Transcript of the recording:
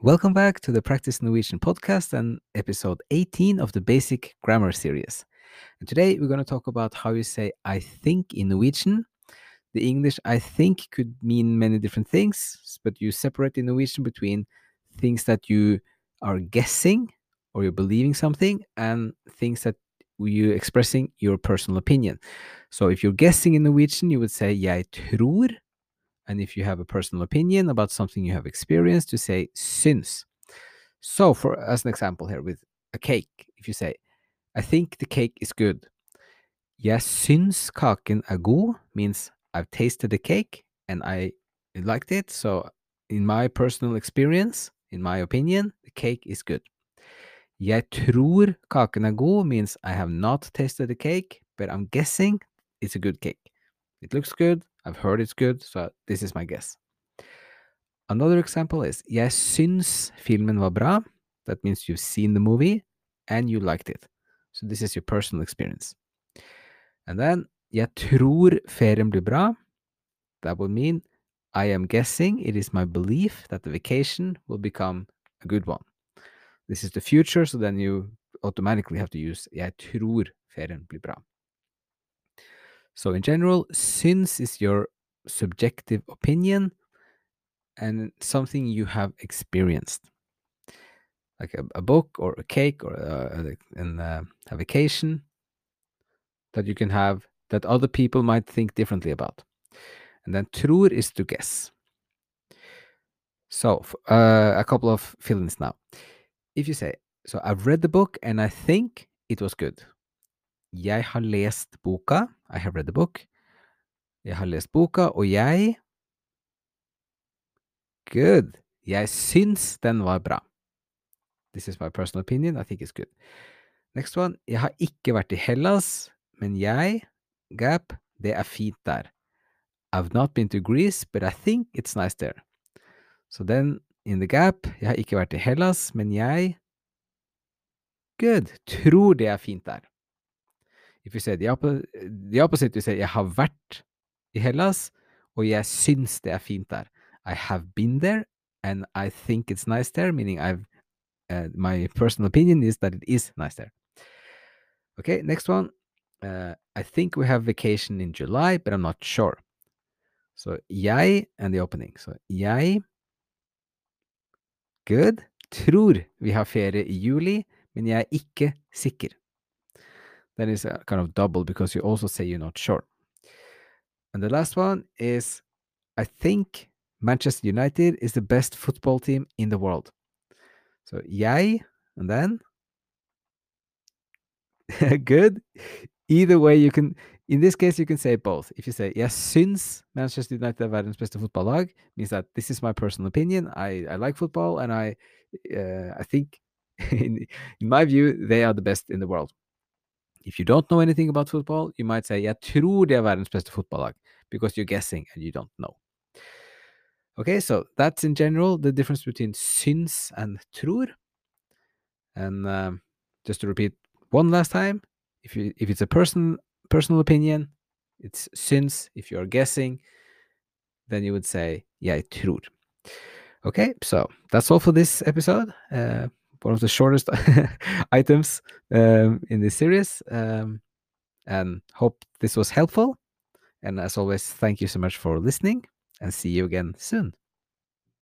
Welcome back to the Practice Norwegian podcast and episode 18 of the Basic Grammar series. And today we're going to talk about how you say I think in Norwegian. The English I think could mean many different things, but you separate in Norwegian between things that you are guessing or you're believing something and things that you're expressing your personal opinion. So if you're guessing in Norwegian, you would say jeg tror and if you have a personal opinion about something you have experienced, to say syns. So, for as an example here with a cake, if you say, I think the cake is good. Jeg syns kaken er god means I've tasted the cake and I liked it. So, in my personal experience, in my opinion, the cake is good. Jeg tror kaken er god means I have not tasted the cake, but I'm guessing it's a good cake. It looks good, I've heard it's good, so this is my guess. Another example is Jeg syns filmen var bra. That means you've seen the movie and you liked it. So this is your personal experience. And then Jeg tror ferien blir bra. That would mean I am guessing it is my belief that the vacation will become a good one. This is the future, so then you automatically have to use Jeg tror ferien blir bra. So, in general, syns is your subjective opinion and something you have experienced, like a, a book or a cake or a, uh, a vacation that you can have that other people might think differently about. And then tror is to guess. So, uh, a couple of feelings now. If you say, So I've read the book and I think it was good. Jeg har lest boka. I have read the book. Jeg har lest boka, og jeg Good. Jeg syns den var bra. This is my personal opinion. I think it's good. Next one. Jeg har ikke vært i Hellas, men jeg Gap. Det er fint der. I've not been to Greece, but I think it's nice there. So then, in the gap, jeg har ikke vært i Hellas, men jeg Good. Tror det er fint der. If you say the, oppo the opposite, you say jeg har vært i Hellas, og jeg syns det er fint der. I have been there, and I think it's nice there, meaning I've uh, my personal opinion is that it is nice there. Okay, next one. Uh, I think we have vacation in July, but I'm not sure. So jeg and the opening. So jeg Good. Tror vi har ferie i juli, men jeg er ikke sikker. Then it's a kind of double because you also say you're not sure. And the last one is I think Manchester United is the best football team in the world. So yay. and then good. Either way, you can. In this case, you can say both. If you say yes, synes Manchester United are verdens beste fotballag, means that this is my personal opinion. I, I like football, and I uh, I think, in, in my view, they are the best in the world. If you don't know anything about football, you might say, Jeg tror de er verdens beste fotballag, because you're guessing and you don't know. Okay, so that's in general the difference between syns and tror. And um, just to repeat one last time, if you if it's a person personal opinion, it's syns. If you're guessing, then you would say jeg tror. Okay, so that's all for this episode. Uh, one of the shortest items um, in this series. Um, and hope this was helpful. And as always, thank you so much for listening and see you again soon.